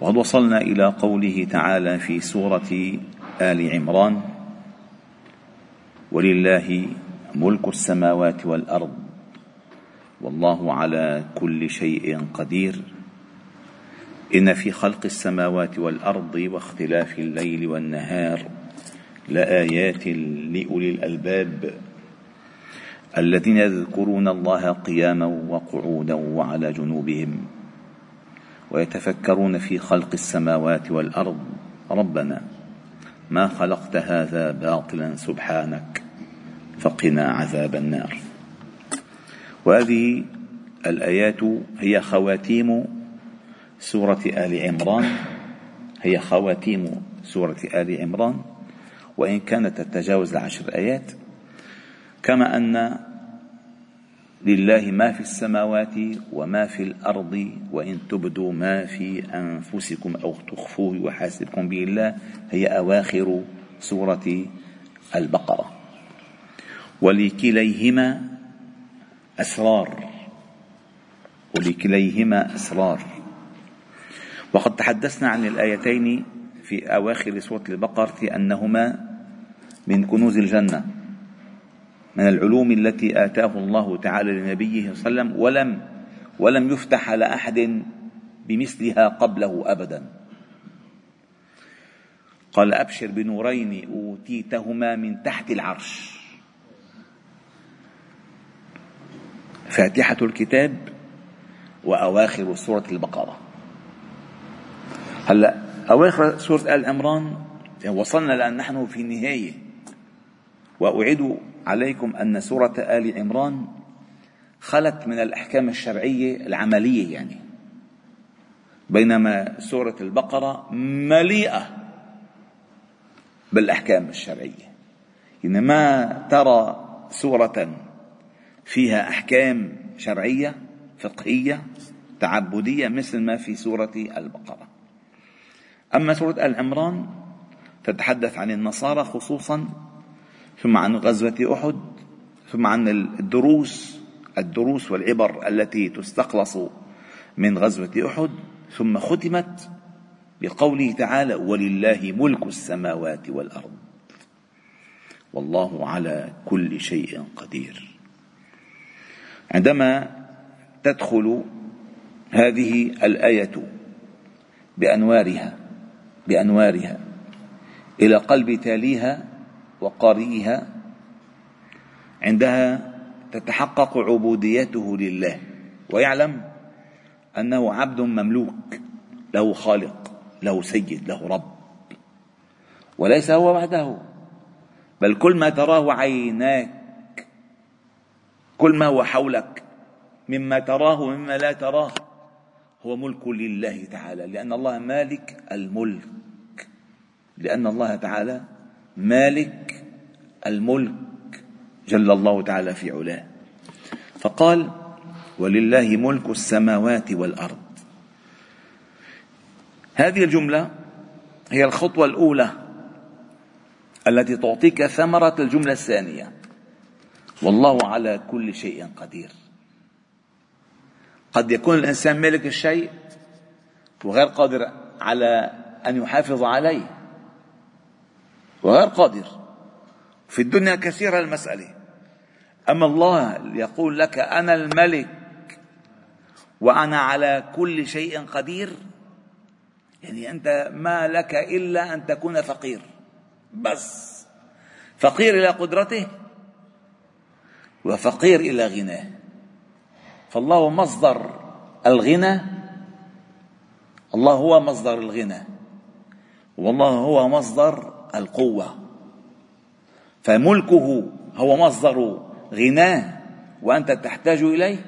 وقد وصلنا إلى قوله تعالى في سورة آل عمران ولله ملك السماوات والأرض والله على كل شيء قدير. إن في خلق السماوات والأرض واختلاف الليل والنهار لآيات لأولي الألباب الذين يذكرون الله قياما وقعودا وعلى جنوبهم ويتفكرون في خلق السماوات والأرض. ربنا ما خلقت هذا باطلا سبحانك فقنا عذاب النار. وهذه الآيات هي خواتيم سورة آل عمران. هي خواتيم سورة آل عمران. وإن كانت تتجاوز العشر آيات كما أن لله ما في السماوات وما في الأرض وإن تبدوا ما في أنفسكم أو تخفوه يحاسبكم به الله هي أواخر سورة البقرة. ولكليهما أسرار. ولكليهما أسرار. وقد تحدثنا عن الآيتين في أواخر سورة البقرة أنهما من كنوز الجنة. من العلوم التي آتاه الله تعالى لنبيه صلى الله عليه وسلم ولم ولم يفتح على أحد بمثلها قبله أبدا. قال أبشر بنورين أوتيتهما من تحت العرش. فاتحة الكتاب وأواخر سورة البقرة. هلا أواخر سورة آل عمران وصلنا لأن نحن في النهاية. وأعيد عليكم أن سورة آل عمران خلت من الأحكام الشرعية العملية يعني بينما سورة البقرة مليئة بالأحكام الشرعية. يعني ما ترى سورة فيها أحكام شرعية فقهية تعبدية مثل ما في سورة البقرة. أما سورة آل عمران تتحدث عن النصارى خصوصا ثم عن غزوة أحد ثم عن الدروس الدروس والعبر التي تستخلص من غزوة أحد ثم ختمت بقوله تعالى ولله ملك السماوات والأرض والله على كل شيء قدير. عندما تدخل هذه الآية بأنوارها بأنوارها إلى قلب تاليها وقارئها عندها تتحقق عبوديته لله ويعلم أنه عبد مملوك له خالق له سيد له رب وليس هو وحده بل كل ما تراه عيناك كل ما هو حولك مما تراه ومما لا تراه هو ملك لله تعالى لأن الله مالك الملك لأن الله تعالى مالك الملك جل الله تعالى في علاه. فقال ولله ملك السماوات والأرض. هذه الجملة هي الخطوة الأولى التي تعطيك ثمرة الجملة الثانية. والله على كل شيء قدير. قد يكون الإنسان مالك الشيء وغير قادر على أن يحافظ عليه. وغير قادر. في الدنيا كثيرة المسألة. أما الله يقول لك أنا الملك وأنا على كل شيء قدير يعني أنت ما لك إلا أن تكون فقير. بس فقير إلى قدرته وفقير إلى غناه. فالله مصدر الغنى الله هو مصدر الغنى والله هو مصدر القوة. فملكه هو مصدر غناه وأنت تحتاج إليه.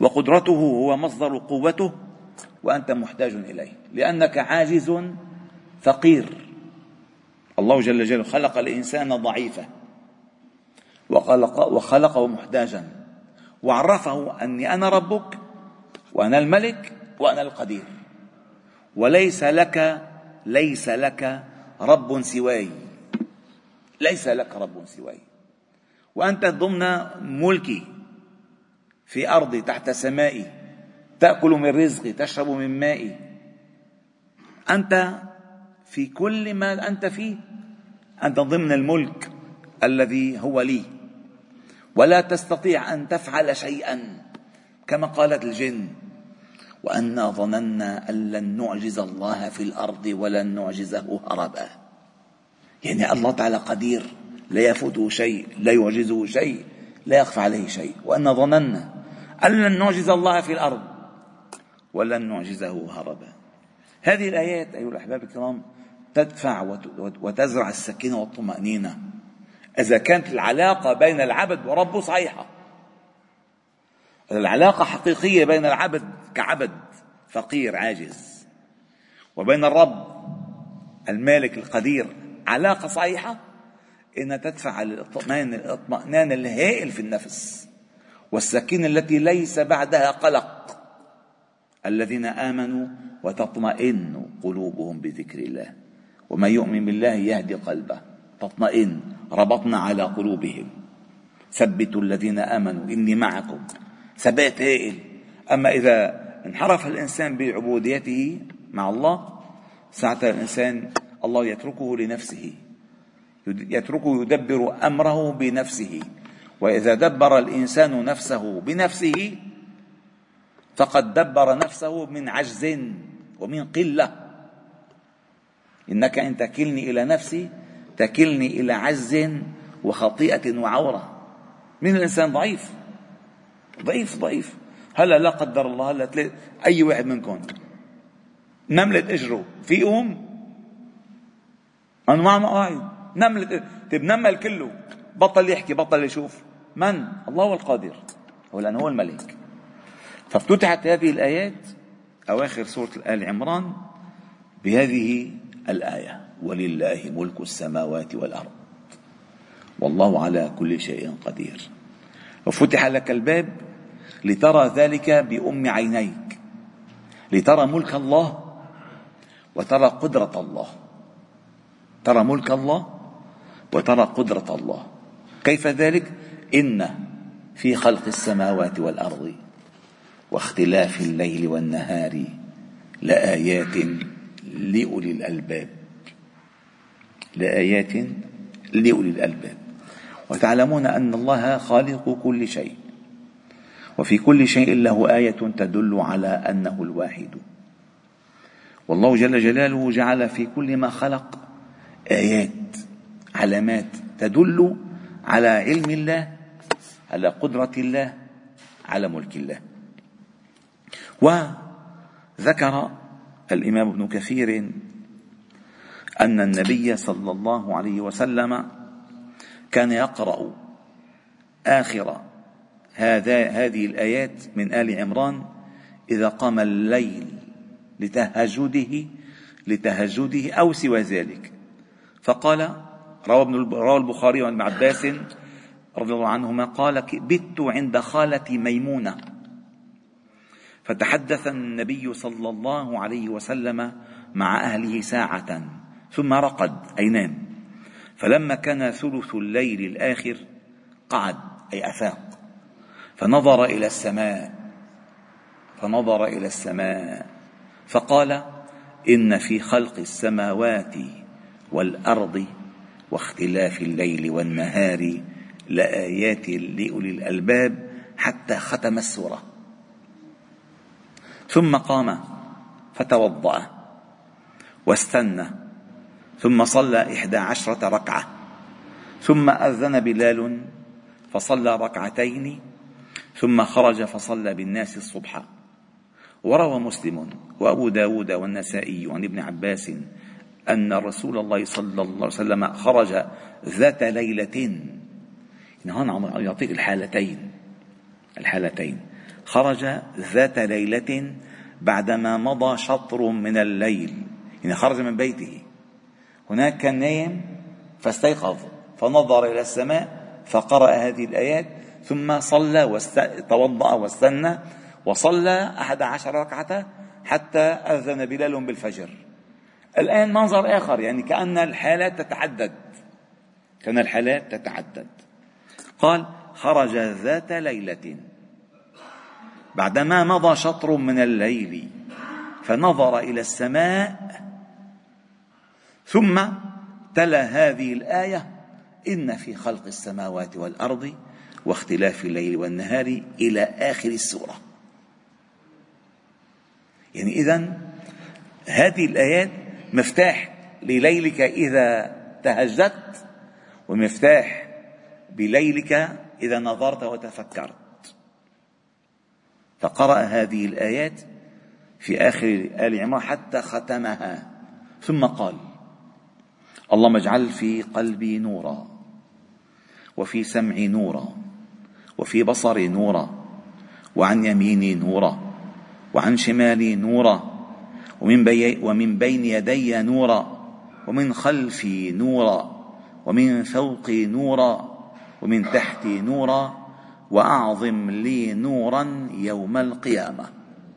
وقدرته هو مصدر قوته وأنت محتاج إليه. لأنك عاجز فقير. الله جل جلاله خلق الإنسان ضعيفا. وخلق وخلقه محتاجا. وعرفه أني أنا ربك وأنا الملك وأنا القدير. وليس لك ليس لك رب سواي. ليس لك رب سواي. وأنت ضمن ملكي في أرضي تحت سمائي تأكل من رزقي تشرب من مائي. أنت في كل ما أنت فيه أنت ضمن الملك الذي هو لي. ولا تستطيع أن تفعل شيئا كما قالت الجن. وأنا ظننا أن لن نعجز الله في الأرض ولن نعجزه هربا. يعني الله تعالى قدير لا يفوته شيء لا يعجزه شيء لا يخفى عليه شيء. وأن ظننا أن لن نعجز الله في الأرض ولن نعجزه هربا. هذه الآيات أيها الأحباب الكرام تدفع وتزرع السكينة والطمأنينة. إذا كانت العلاقة بين العبد وربه صحيحة. العلاقة حقيقية بين العبد كعبد فقير عاجز. وبين الرب المالك القدير علاقة صحيحة إنها تدفع الاطمئنان الاطمئنان الهائل في النفس والسكينة التي ليس بعدها قلق. الذين آمنوا وتطمئن قلوبهم بذكر الله ومن يؤمن بالله يهدي قلبه. تطمئن ربطنا على قلوبهم. ثبتوا الذين آمنوا إني معكم. ثبات هائل. أما إذا انحرف الإنسان بعبوديته مع الله ساعتها الإنسان الله يتركه لنفسه. يتركه يدبر أمره بنفسه. وإذا دبر الإنسان نفسه بنفسه فقد دبر نفسه من عجز ومن قلة. إنك إن تكلني إلى نفسي تكلني إلى عجز وخطيئة وعورة. من الإنسان ضعيف. ضعيف ضعيف. هلا لا قدر الله هلا أي واحد منكم. نملة أجره في يقوم عم قاعد نملة طيب نمل كله. بطل يحكي بطل يشوف. من؟ الله هو القادر. هو لأنه هو الملك. فافتتحت هذه الآيات أواخر سورة آل عمران بهذه الآية. ولله ملك السماوات والأرض. والله على كل شيء قدير. وفتح لك الباب لترى ذلك بأم عينيك. لترى ملك الله وترى قدرة الله. ترى ملك الله وترى قدرة الله. كيف ذلك؟ إن في خلق السماوات والأرض واختلاف الليل والنهار لآيات لأولي الألباب. لآيات لأولي الألباب. وتعلمون أن الله خالق كل شيء. وفي كل شيء له آية تدل على أنه الواحد. والله جل جلاله جعل في كل ما خلق آيات علامات تدل على علم الله على قدرة الله على ملك الله. وذكر الإمام ابن كثير أن النبي صلى الله عليه وسلم كان يقرأ آخر هذا هذه الآيات من آل عمران إذا قام الليل لتهجده لتهجده أو سوى ذلك. فقال روى روى البخاري عن ابن عباس رضي الله عنهما قال بت عند خالتي ميمونة. فتحدث النبي صلى الله عليه وسلم مع أهله ساعة ثم رقد أي نام فلما كان ثلث الليل الآخر قعد أي أفاق. فنظر إلى السماء فنظر إلى السماء فقال إن في خلق السماوات والأرض واختلاف الليل والنهار لآيات لأولي الألباب حتى ختم السورة. ثم قام فتوضأ واستنى ثم صلى إحدى عشرة ركعة ثم أذن بلال فصلى ركعتين ثم خرج فصلى بالناس الصبح. وروى مسلم وأبو داود والنسائي عن ابن عباس أن رسول الله صلى الله عليه وسلم خرج ذات ليلة. هون عم يعطيك الحالتين. الحالتين. خرج ذات ليلة بعدما مضى شطر من الليل. يعني خرج من بيته. هناك كان نايم فاستيقظ فنظر إلى السماء فقرأ هذه الآيات ثم صلى وتوضأ واستنى وصلى أحد عشر ركعة حتى أذن بلال بالفجر. الآن منظر آخر يعني كأن الحالات تتعدد. كأن الحالات تتعدد. قال خرج ذات ليلة. بعدما مضى شطر من الليل فنظر إلى السماء ثم تلا هذه الآية إن في خلق السماوات والأرض واختلاف الليل والنهار إلى آخر السورة. يعني إذا هذه الآيات مفتاح لليلك إذا تهجدت ومفتاح بليلك إذا نظرت وتفكرت. فقرأ هذه الآيات في آخر آل عمران حتى ختمها. ثم قال اللهم اجعل في قلبي نورا وفي سمعي نورا وفي بصري نورا وعن يميني نورا وعن شمالي نورا ومن, بي ومن بين يدي نورا ومن خلفي نورا ومن فوقي نورا ومن تحتي نورا وأعظم لي نورا يوم القيامة.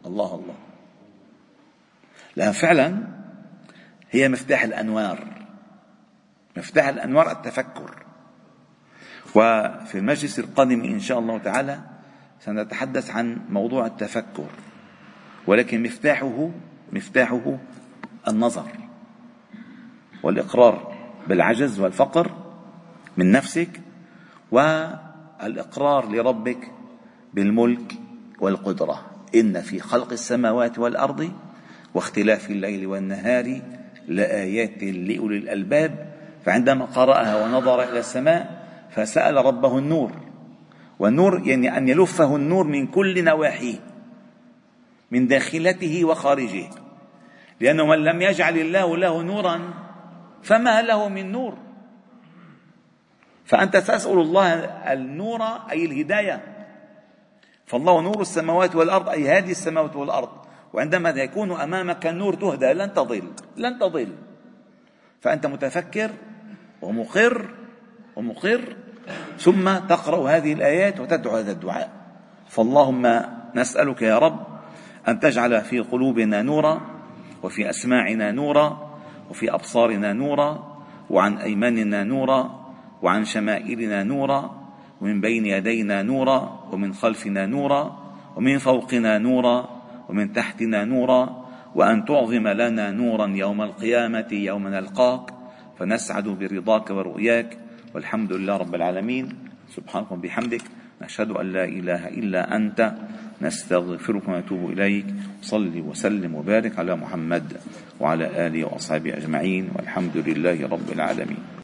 الله الله. لها فعلا هي مفتاح الأنوار. مفتاح الأنوار التفكر. وفي المجلس القادم إن شاء الله تعالى سنتحدث عن موضوع التفكر ولكن مفتاحه مفتاحه النظر والإقرار بالعجز والفقر من نفسك والإقرار لربك بالملك والقدرة. إن في خلق السماوات والأرض واختلاف الليل والنهار لآيات لأولي الألباب فعندما قرأها ونظر إلى السماء فسأل ربه النور. والنور يعني أن يلفه النور من كل نواحيه من داخلته وخارجه. لأنه من لم يجعل الله له نورا فما له من نور. فأنت تسال الله النور أي الهداية. فالله نور السماوات والأرض أي هذه السماوات والأرض. وعندما يكون أمامك النور تهدى لن تضل لن تضل. فأنت متفكر ومقر ومقر ثم تقرأ هذه الآيات وتدعو هذا الدعاء. فاللهم نسألك يا رب أن تجعل في قلوبنا نورا وفي أسماعنا نورا وفي أبصارنا نورا وعن أيماننا نورا وعن شمائلنا نورا ومن بين يدينا نورا ومن خلفنا نورا ومن فوقنا نورا ومن تحتنا نورا وأن تعظم لنا نورا يوم القيامة يوم نلقاك فنسعد برضاك ورؤياك والحمد لله رب العالمين. سبحانك وبحمدك نشهد أن لا إله إلا أنت نستغفرك ونتوب إليك. صل وسلم وبارك على محمد وعلى آله وأصحابه أجمعين والحمد لله رب العالمين.